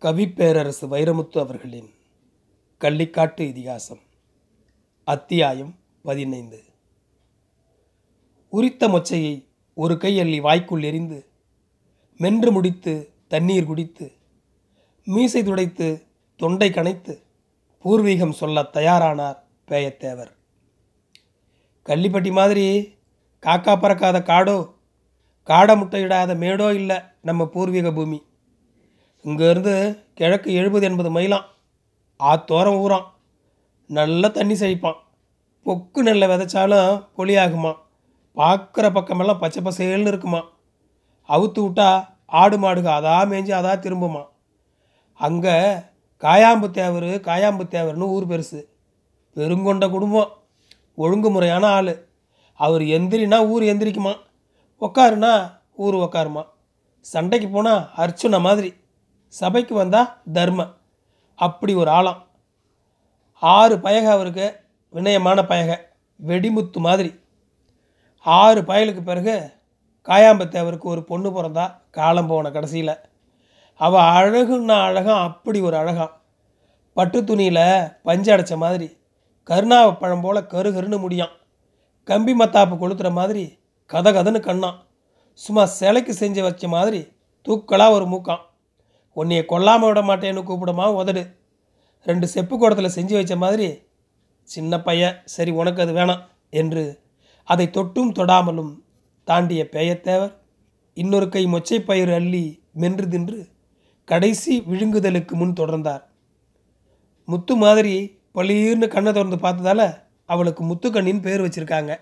கவிப்பேரரசு வைரமுத்து அவர்களின் கள்ளிக்காட்டு இதிகாசம் அத்தியாயம் பதினைந்து. உரித்த மொச்சையை ஒரு கை அள்ளி வாய்க்குள் எறிந்து மென்று முடித்து தண்ணீர் குடித்து மீசை துடைத்து தொண்டை கனைத்து பூர்வீகம் சொல்லத் தயாரானார் பேயத்தேவர். கள்ளிப்பட்டி மாதிரி காக்கா பறக்காத காடோ காடை முட்டையிடாத மேடோ இல்லை நம்ம பூர்வீக பூமி. இங்கேருந்து கிழக்கு எழுபது எண்பது மைலாம் ஆத்தோரம் ஊறான். நல்லா தண்ணி செழிப்பான். பொக்கு நெல்லை விதைச்சாலும் பொலியாகுமா பார்க்குற பக்கமெல்லாம் பச்சை பசேல்னு இருக்குமா அவுத்து விட்டா ஆடு மாடுக அதா மேய்ஞ்சி அதா திரும்புமா அங்கே காயாம்பு தேவர் காயாம்பு தேவர்னு ஊர் பெருசு. பெருங்கொண்ட குடும்பம். ஒழுங்குமுறையான ஆள். அவர் எந்திரினா ஊர் எந்திரிக்குமா உக்காருனா ஊர் உக்காருமா சண்டைக்கு போனால் அர்ச்சுன மாதிரி. சபைக்கு வந்தால் தர்ம. அப்படி ஒரு ஆளாம் ஆறு பயக அவருக்கு வினயமான பயக வெடிமுத்து மாதிரி. ஆறு பயலுக்கு பிறகு காயாம்பத்தேவருக்கு ஒரு பொண்ணு பிறந்தா காலம் போன கடைசியில். அவள் அழகுன்னா அழகாம் அப்படி ஒரு அழகாம். பட்டு துணியில் பஞ்சு அடைச்ச மாதிரி கருணாவை பழம் போல் கரு கருன்னு கம்பி மத்தாப்பு கொளுத்துற மாதிரி கத கதன்னு கண்ணான் சும்மா சிலைக்கு செஞ்சு வச்ச மாதிரி தூக்கலாக ஒரு மூக்கான் உன்னைய கொல்லாமல் விட மாட்டேன்னு கூப்பிடுமா? உதடு. ரெண்டு செப்பு குடத்தில் செஞ்சு வச்ச மாதிரி சின்ன பையன் சரி உனக்கு அது வேணாம் என்று அதை தொட்டும் தொடாமலும் தாண்டிய பேயத்தேவர் இன்னொரு கை மொச்சை பயிர் அள்ளி மென்று தின்று கடைசி விழுங்குதலுக்கு முன் தொடர்ந்தார். முத்து மாதிரி பளீர்னு கண்ணை திறந்து பார்த்ததால அவளுக்கு முத்துக்கண்ணின்னு பேர் வச்சுருக்காங்க.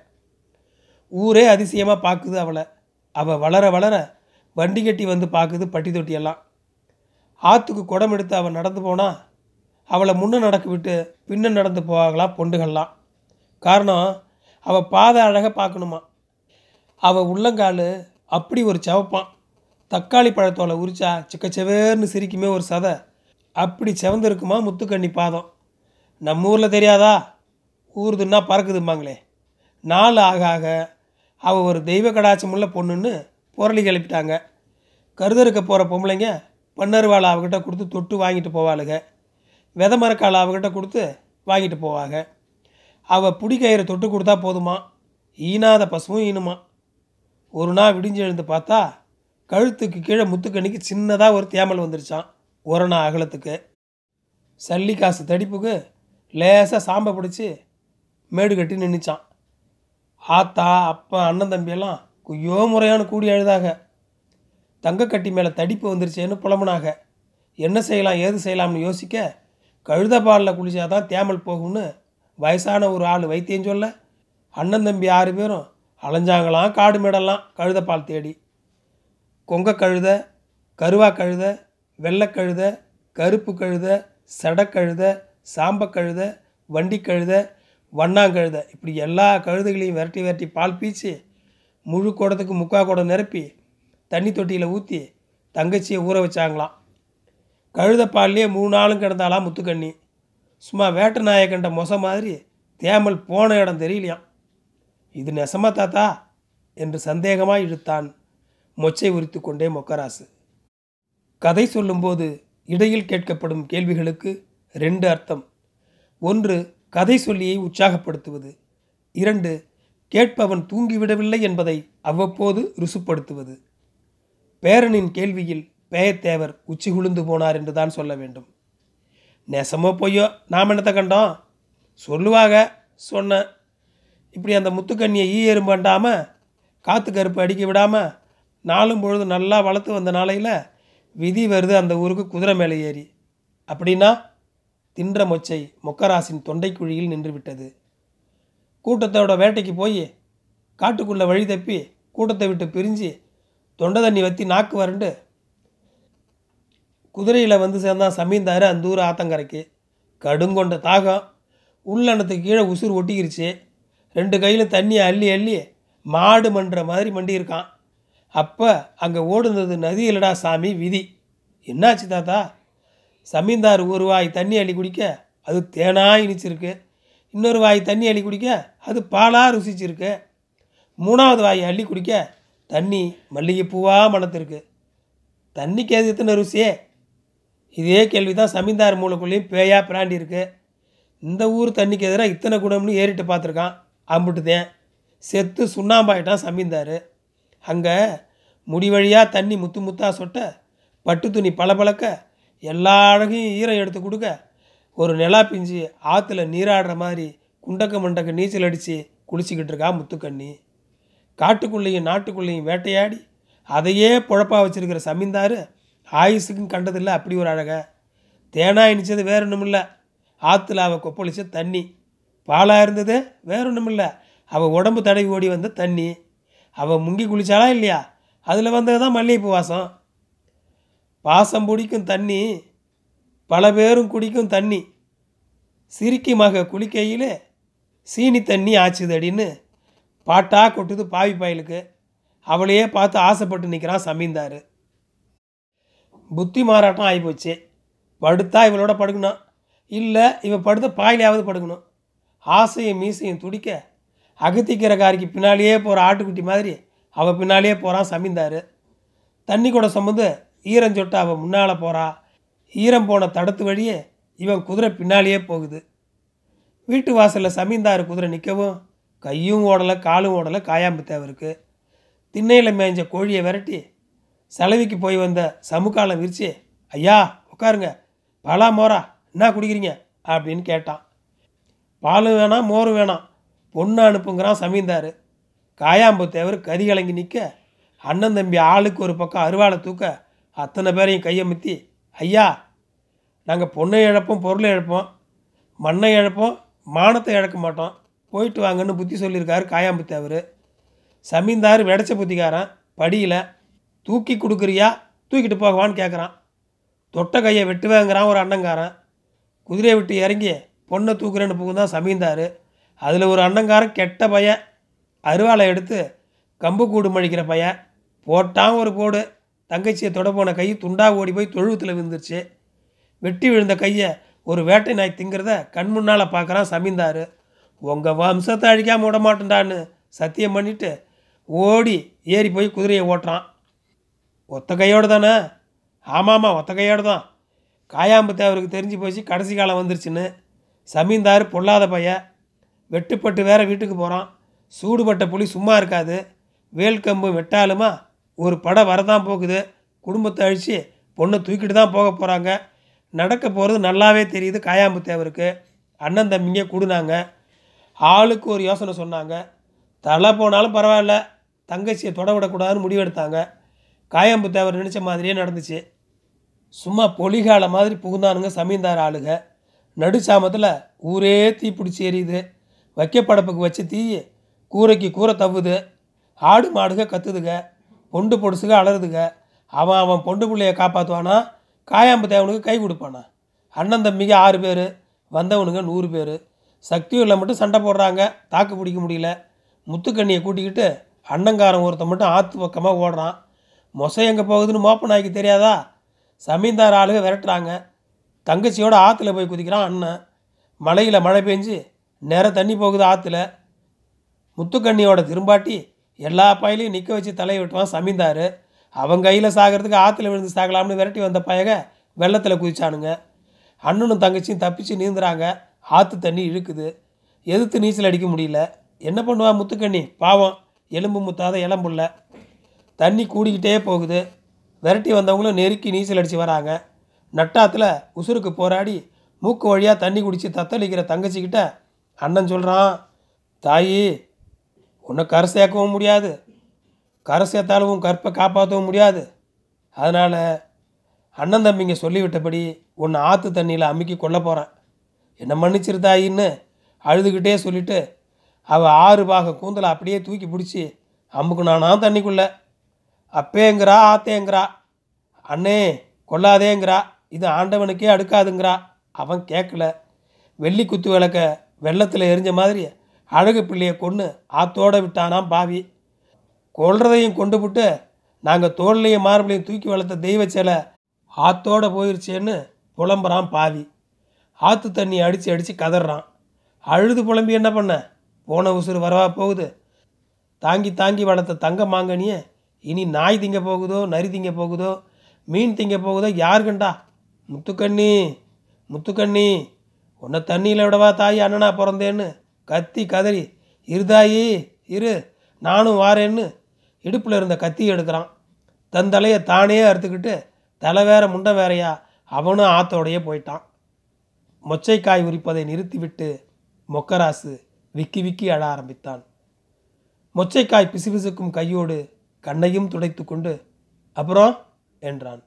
ஊரே அதிசயமாக பார்க்குது அவளை. அவள் வளர வளர வண்டி கட்டி வந்து பார்க்குது பட்டி தொட்டியெல்லாம். ஆற்றுக்கு குடம் எடுத்து அவள் நடந்து போனால் அவளை முன்ன நடக்க விட்டு பின்ன நடந்து போவாங்களாம் பொண்டுகள்லாம். காரணம் அவள் பாதை அழகாக பார்க்கணுமா? அவள் உள்ளங்கால் அப்படி ஒரு செவப்பான். தக்காளி பழத்தோலை உரிச்சா சிக்கச்செவேர்னு சிரிக்குமே ஒரு சதை. அப்படி செவந்திருக்குமா முத்துக்கண்ணி பாதம்? நம்ம ஊரில் தெரியாதா? ஊறுதுன்னா பறக்குதும்பாங்களே. நாள் ஆக ஆக அவள் ஒரு தெய்வ கடாச்சமுள்ள பொண்ணுன்னு புரளி கிளப்பிட்டாங்க. கருதறுக்க போகிற பொம்பளைங்க பன்னருவாளை அவகிட்ட கொடுத்து தொட்டு வாங்கிட்டு போவாளுங்க விதை மரக்காலை அவகிட்ட கொடுத்து வாங்கிட்டு போவாங்க அவள் புடிக்கயிறை தொட்டு கொடுத்தா போதுமா? ஈனாத பசுவும் ஈனுமா? ஒரு நாள் விடிஞ்சு எழுந்து பார்த்தா கழுத்துக்கு கீழே முத்துக்கண்ணிக்கு சின்னதாக ஒரு தேமல் வந்துருச்சான் ஒரு நாள் அகலத்துக்கு. சல்லி காசு தடிப்புக்கு லேசாக சாம்பை பிடிச்சி மேடு கட்டி நின்றுச்சான் ஆத்தா அப்பா அண்ணன் தம்பியெல்லாம் குய்யோ முறையான கூடி அழுதாக. தங்கக்கட்டி மேலே தடிப்பு வந்துருச்சேன்னு புலம்புனாக என்ன செய்யலாம் ஏது செய்யலாம்னு யோசிக்க கழுத பாலில் குளிச்சாதான் தேமல் போகும்னு வயசான ஒரு ஆள் வைத்தியம் சொல்ல அண்ணன் தம்பி ஆறு பேரும் அலைஞ்சாங்களாம் காடு மேடெல்லாம் கழுத பால் தேடி. கொங்க கழுத கருவா கழுத வெள்ளை கழுத கருப்பு கழுத சடக்கழுத சாம்பக்கழுத கழுத வண்டி கழுத வண்ணாங்கழுத இப்படி எல்லா கழுதைகளையும் விரட்டி விரட்டி பால் பீச்சு முழு குடத்துக்கு முக்கா குடம் நிரப்பி தண்ணி தொட்டியில் ஊற்றி தங்கச்சியை ஊற வச்சாங்களாம். கழுத பால்லையே மூணு நாளும் கிடந்தாலாம் முத்துக்கண்ணி. சும்மா வேட்டு நாயை கண்ட மொச மாதிரி தேமல் போன இடம் தெரியலையாம். இது நெசமா தாத்தா? என்று சந்தேகமாக இழுத்தான் மொச்சை உரித்து கொண்டே மொக்கராசு. கதை சொல்லும்போது இடையில் கேட்கப்படும் கேள்விகளுக்கு ரெண்டு அர்த்தம். ஒன்று கதை சொல்லியை உற்சாகப்படுத்துவது. இரண்டு கேட்பவன் தூங்கிவிடவில்லை என்பதை அவ்வப்போது ருசுப்படுத்துவது. பேரனின் கேள்வியில் பேயத்தேவர் உச்சி குளிந்து போனார் என்று தான் சொல்ல வேண்டும். நெசமோ பொய்யோ நாம் என்னத்தை கண்டோம்? சொல்லுவாங்க சொன்னேன் இப்படி அந்த முத்துக்கண்ணியை ஈ எறும்பாண்டாமல் காற்று கருப்பு அடிக்க விடாமல் நாளும் பொழுது நல்லா வளர்த்து வந்த நாளையில் விதி வருது அந்த ஊருக்கு குதிரை மேலே ஏறி. அப்படின்னா தின்ற மொச்சை மொக்கராசின் தொண்டைக்குழியில் நின்று விட்டது கூட்டத்தோட வேட்டைக்கு போய் காட்டுக்குள்ளே வழி தப்பி கூட்டத்தை விட்டு பிரிஞ்சு தொண்டை தண்ணி வற்றி நாக்கு வறண்டு குதிரையில் வந்து சேர்ந்தான் சமீந்தார் அந்த ஊர் ஆத்தங்கரைக்கு. கடுங்கொண்ட தாகம். உள்ளணத்துக்கு கீழே உசுர் ஒட்டிக்கிருச்சு. ரெண்டு கையில் தண்ணியை அள்ளி அள்ளி மாடு மன்ற மாதிரி மண்டி இருக்கான் அப்போ அங்கே ஓடுனது நதி இல்லடா சாமி விதி. என்னாச்சு தாத்தா? சமீந்தார் ஒரு வாய் தண்ணி அள்ளி குடிக்க அது தேனாக இனிச்சிருக்கு. இன்னொரு வாய் தண்ணி அள்ளி குடிக்க அது பாலாக ருசிச்சிருக்கு. மூணாவது வாய் அள்ளி குடிக்க தண்ணி மல்லிகைப்பூவாக மணத்திருக்கு. தண்ணிக்கு எது எத்தனை ருசியே? இதே கேள்வி தான் சமீந்தார் மூலக்குள்ளேயும் பேயா பிராண்டி இருக்கு இந்த ஊர் தண்ணிக்கு எதிராக இத்தனை குடம்னு ஏறிட்டு பார்த்துருக்கான். அம்பிட்டுதேன். செத்து சுண்ணாம்பாயிட்டான் சமீந்தார். அங்கே முடி வழியாக தண்ணி முத்து முத்தா சொட்ட பட்டு துணி பளபளக்க எல்லா அழகையும் ஈரம் எடுத்து கொடுக்க ஒரு நிலா பிஞ்சு ஆற்றுல நீராடுற மாதிரி குண்டக்க மண்டக்க நீச்சல் அடித்து குளிச்சுக்கிட்டு இருக்கா முத்துக்கண்ணி. காட்டுக்குள்ளேயும் நாட்டுக்குள்ளேயும் வேட்டையாடி அதையே புழப்பாக வச்சிருக்கிற சமீந்தார் ஆயுசுக்கும் கண்டதில்லை. அப்படி ஒரு அழக. தேனாக இனிச்சது வேற ஒன்றுமில்லை ஆற்றுல அவள் கொப்பளிச்ச தண்ணி. பாலாக இருந்தது வேற ஒன்றுமில்லை அவள் உடம்பு தடவி ஓடி வந்த தண்ணி. அவள் முங்கி குளிச்சாளா இல்லையா? அதில் வந்தது தான் மல்லிகைப்பூ வாசம். பாசம் பிடிக்கும் தண்ணி பல பேரும் குடிக்கும் தண்ணி. சிரிக்கி மக குளிக்கையில் சீனி தண்ணி ஆச்சுது அப்படின்னு பாட்டாக கொட்டுது பாவி பயலுக்கு. அவளையே பார்த்து ஆசைப்பட்டு நிற்கிறான் சமீந்தார். புத்தி மாறாட்டம் ஆகிப்போச்சு படுத்தா இவளோட படுக்கணும். இல்லை இவன் படுத்த பாயிலையாவது படுக்கணும். ஆசையும் மீசையும் துடிக்க அகத்திக்கிறக்காரிக்கு பின்னாலேயே போகிற ஆட்டுக்குட்டி மாதிரி அவள் பின்னாலேயே போகிறான் சமீந்தார். தண்ணி கூட சுமந்து ஈரம் சொட்டு அவள் முன்னால் போகிறா ஈரம் போன தடத்து வழியே இவன் குதிரை பின்னாலேயே போகுது. வீட்டு வாசலில் சமீந்தார் குதிரை நிற்கவும் கையும் ஓடலை காலும் ஓடலை காயாம்பு தேவருக்கு திண்ணையில் மேய்ஞ்ச கோழியை விரட்டி செலவிக்கு போய் வந்த சமுக்காலம் விரிச்சு ஐயா உட்காருங்க. பலா மோரா என்ன குடிக்கிறீங்க? அப்படின்னு கேட்டான். பாலும் வேணாம் மோரும் வேணாம். பொண்ணு அனுப்புங்கிறான் சமீந்தார். காயாம்பு தேவர் கறி கலங்கி நிற்க அண்ணன் தம்பி ஆளுக்கு ஒரு பக்கம் அருவாளை தூக்க அத்தனை பேரையும் கையை முத்தி ஐயா நாங்கள் பொண்ணை இழப்போம் பொருளை இழப்போம். மண்ணை இழப்போம் மானத்தை இழக்க மாட்டோம். போயிட்டு வாங்கன்னு புத்தி சொல்லியிருக்காரு காயாம்புத்தி அவர் சமீந்தார் வெடைச்ச புத்திக்காரன் படியில் தூக்கி கொடுக்குறியா? தூக்கிட்டு போகவான்னு கேட்குறான் தொட்ட கையை வெட்டுவேங்கிறான் ஒரு அண்ணங்காரன். குதிரையை விட்டு இறங்கி பொண்ணை தூக்குறேன்னு புகுந்தான் சமீந்தார். அதில் ஒரு அண்ணங்காரன் கெட்ட பையன் அருவாளை எடுத்து கம்பு கூடு மழிக்கிற பையன் போட்டான் ஒரு போடு. தங்கச்சியை தொட போன கை துண்டா ஓடி போய் தொழுவத்தில் விழுந்துருச்சு. வெட்டி விழுந்த கையை ஒரு வேட்டை நாய் திங்கிறத கண் முன்னால் பார்க்குறான் சமீந்தார். உங்கள் வம்சத்தை அழிக்காமல் விட மாட்டேன்டான்னு சத்தியம் பண்ணிட்டு ஓடி ஏறி போய் குதிரையை ஓட்டுறான். ஒத்த கையோடு தானே? ஆமாம்மா ஒத்த கையோடு தான். காயாம்பு தேவருக்கு தெரிஞ்சு போச்சு கடைசி காலம் வந்துருச்சுன்னு. சமீந்தார் பொல்லாத பையன் வெட்டுப்பட்டு வேற வீட்டுக்கு போகிறான் சூடுபட்ட புலி சும்மா இருக்காது. வேல்கம்பு வெட்டாலுமா ஒரு படம் வரதான் போகுது. குடும்பத்தை அழித்து பொண்ணை தூக்கிட்டு தான் போக போகிறாங்க நடக்க போகிறது நல்லாவே தெரியுது காயாம்பு தேவருக்கு. அண்ணன் தம்பிங்க கூடுனாங்க. ஆளுக்கு ஒரு யோசனை சொன்னாங்க. தலை போனாலும் பரவாயில்ல தங்கச்சியை தொட விடக்கூடாதுன்னு முடிவெடுத்தாங்க. காயாம்பு தேவர் நினச்ச மாதிரியே நடந்துச்சு. சும்மா பொலிகால மாதிரி புகுந்தானுங்க சமீந்தார் ஆளுங்க நடுச்சாமத்தில் ஊரே தீ பிடிச்சி எரியுது. வைக்கப்படப்புக்கு வச்ச தீ கூரைக்கு கூரை தவ்வுது. ஆடு மாடுக கத்துதுங்க பொண்டு பொடுசுக அலறுதுங்க அவன் அவன் பொண்டு பிள்ளைய காப்பாற்றுவானா காயாம்பு தேவனுக்கு கை கொடுப்பானா? அண்ணன் தம்பிங்க ஆறு பேர் வந்தவனுங்க நூறு பேர். சக்தியூரில் மட்டும் சண்டை போடுறாங்க தாக்கு பிடிக்க முடியல. முத்துக்கண்ணியை கூட்டிக்கிட்டு அண்ணங்காரன் ஒருத்தன் மட்டும் ஆற்று பக்கமாக ஓடுறான். மொசை எங்கே போகுதுன்னு மோப்ப நாய்க்கு தெரியாதா? சமீந்தார் ஆளுக விரட்டுறாங்க. தங்கச்சியோட ஆற்றுல போய் குதிக்கிறான் அண்ணன். மலையில் மழை பெஞ்சு நேர தண்ணி போகுது ஆற்றுல முத்துக்கண்ணியோட திரும்பாட்டி எல்லா பயிலையும் நிற்க வச்சு தலையை விட்டுவான் சமீந்தார் அவன் கையில் சாகிறதுக்கு ஆற்றுல விழுந்து சாகலாம்னு விரட்டி வந்த பயக வெள்ளத்தில் குதிச்சானுங்க. அண்ணனும் தங்கச்சியும் தப்பிச்சு நீந்துறாங்க. ஆற்று தண்ணி இழுக்குது. எதிர்த்து நீச்சல் அடிக்க முடியல. என்ன பண்ணுவா முத்துக்கண்ணி? பாவம். எலும்பு முத்தாத இளம்புள்ள. தண்ணி கூடிக்கிட்டே போகுது. விரட்டி வந்தவங்களும் நெருக்கி நீச்சல் அடித்து வராங்க. நட்டாத்தில் உசுருக்கு போராடி மூக்கு வழியாக தண்ணி குடித்து தத்தளிக்கிற தங்கச்சிக்கிட்ட அண்ணன் சொல்கிறான் தாயி உன்னை கரை சேர்க்கவும் முடியாது. கரை சேர்த்தாலும் கற்பை காப்பாற்றவும் முடியாது. அதனால் அண்ணன் தம்பிங்க சொல்லிவிட்டபடி உன்னை ஆற்று தண்ணியில் அமுக்கி கொல்ல போகிறேன் என்ன மன்னிச்சிரு தாயின்னு அழுதுகிட்டே சொல்லிட்டு அவள் ஆறு பாக கூந்தலை அப்படியே தூக்கி பிடிச்சி அமுக்குனானா தண்ணிக்குள்ளே? அப்பேங்கிறா ஆத்தேங்கிறா. அண்ணே கொல்லாதேங்கிறா இது ஆண்டவனுக்கே அடுக்காதுங்கிறா. அவன் கேட்கல வெள்ளி குத்து விளக்க வெள்ளத்தில் எரிஞ்ச மாதிரி அழகு பிள்ளையை கொன்று ஆத்தோட விட்டானாம் பாவி. கொல்றதையும் கொண்டு விட்டு நாங்கள் தோல்லையும் மார்பிளையும் தூக்கி வளர்த்த தெய்வ சிலை ஆத்தோட போயிருச்சேன்னு புலம்புறான் பாவி. ஆற்று தண்ணி அடித்து அடித்து கதறான். அழுது புலம்பி என்ன பண்ண? போன உசுறு வரவா போகுது? தாங்கி தாங்கி வளர்த்த தங்க மாங்கனிய இனி நாய் திங்க போகுதோ நரி திங்க போகுதோ மீன் திங்க போகுதோ யார் கண்டா? முத்துக்கண்ணி முத்துக்கண்ணி உன்னை தண்ணியில் விடவா தாய் அண்ணனா பிறந்தேன்னு கத்தி கதறி இருதாயி இரு நானும் வாரேன்னு இடுப்பில் இருந்த கத்தி எடுக்கிறான். தன் தலையை தானே அறுத்துக்கிட்டு தலை வேற முண்டை வேறையா? அவனும் ஆத்தோடையே போயிட்டான். மொச்சைக்காய் உரிப்பதை நிறுத்திவிட்டு மொக்கராசு விக்கி விக்கி அழ ஆரம்பித்தான். மொச்சைக்காய் பிசுபிசுக்கும் கையோடு கண்ணையும் துடைத்து கொண்டு அப்புறம்? என்றான்.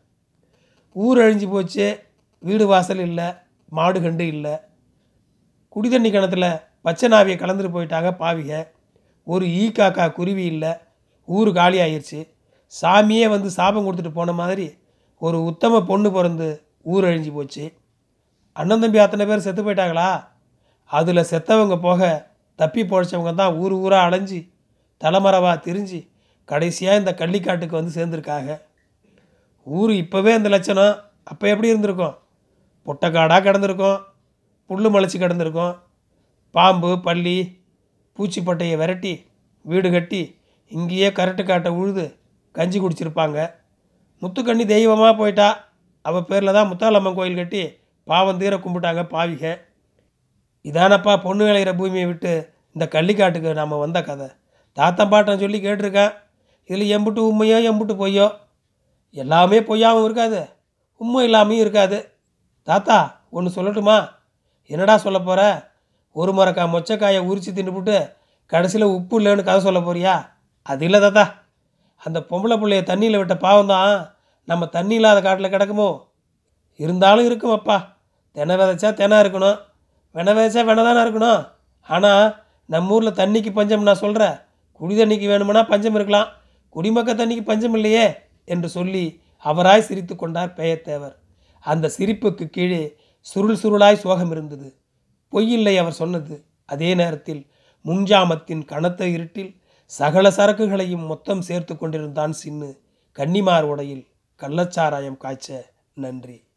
ஊர் அழிஞ்சு போச்சு வீடு வாசல் இல்லை மாடு கண்டு இல்லை. குடிதண்ணி கிணத்துல பச்சை நாவியை கலந்துட்டு போயிட்டாங்க பாவிக. ஒரு ஈ காக்கா குருவி இல்லை ஊர் காலி ஆயிடுச்சு சாமியே வந்து சாபம் கொடுத்துட்டு போன மாதிரி ஒரு உத்தம பொண்ணு பிறந்து ஊர் அழிஞ்சு போச்சு. அண்ணன் தம்பி அத்தனை பேர் செத்து போயிட்டாங்களா? அதில் செத்தவங்க போக தப்பி பொழைச்சவங்க தான் ஊர் ஊராக அலைஞ்சு தலைமறைவாக திரிஞ்சு கடைசியாக இந்த கள்ளிக்காட்டுக்கு வந்து சேர்ந்துருக்காங்க. ஊர் இப்போவே இந்த லட்சணம். அப்போ எப்படி இருந்திருக்கும்? பொட்டைக்காடாக கிடந்திருக்கும். புல் மலைச்சி கிடந்திருக்கும். பாம்பு பள்ளி பூச்சிப்பட்டையை விரட்டி வீடு கட்டி இங்கேயே கரட்டு காட்டை உழுது கஞ்சி குடிச்சிருப்பாங்க. முத்துக்கண்ணி தெய்வமாக போயிட்டா. அவள் பேரில் தான் முத்தாலம்மன் கோயில் கட்டி பாவம் தீர கும்பிட்டாங்க பாவிக. இதானப்பா பொண்ணு விளையிற பூமியை விட்டு இந்த கள்ளிக்காட்டுக்கு நாம் வந்த கதை. தாத்தன் பாட்டன் சொல்லி கேட்டிருக்கேன் இதில் எம்புட்டு உண்மையோ எம்புட்டு பொய்யோ? எல்லாமே பொய்யாகவும் இருக்காது உண்மை இல்லாமையும் இருக்காது. தாத்தா ஒன்று சொல்லட்டுமா? என்னடா சொல்ல போகிற ஒரு மரக்காய் மொச்சக்காயை உரித்து தின்னுபுட்டு கடைசியில் உப்பு இல்லைன்னு கதை சொல்ல போறியா? அது இல்லை தாத்தா. அந்த பொம்பளை பிள்ளைய தண்ணியில் விட்ட பாவம் தான் நம்ம தண்ணி இல்லாத காட்டில் கிடக்குமோ? இருந்தாலும் இருக்கும் அப்பா தினை விதைச்சா தெனை இருக்கணும். வெனை விதைச்சா வெனை தானே இருக்கணும். ஆனால் நம்ம ஊரில் தண்ணிக்கு பஞ்சம் நான் சொல்கிறேன் குடி தண்ணிக்கு வேணுமுன்னா பஞ்சம் இருக்கலாம். குடிமக்க தண்ணிக்கு பஞ்சம் இல்லையே என்று சொல்லி அவராய் சிரித்து கொண்டார் பெயத்தேவர். அந்த சிரிப்புக்கு கீழே சுருள் சுருளாய் சோகம் இருந்தது. பொய்யில்லை அவர் சொன்னது. அதே நேரத்தில் முன்ஜாமத்தின் கனத்த இருட்டில் சகல சரக்குகளையும் மொத்தம் சேர்த்து கொண்டிருந்தான் சின்னு. கன்னிமார் உடையில் கள்ளச்சாராயம் காய்ச்ச நன்றி.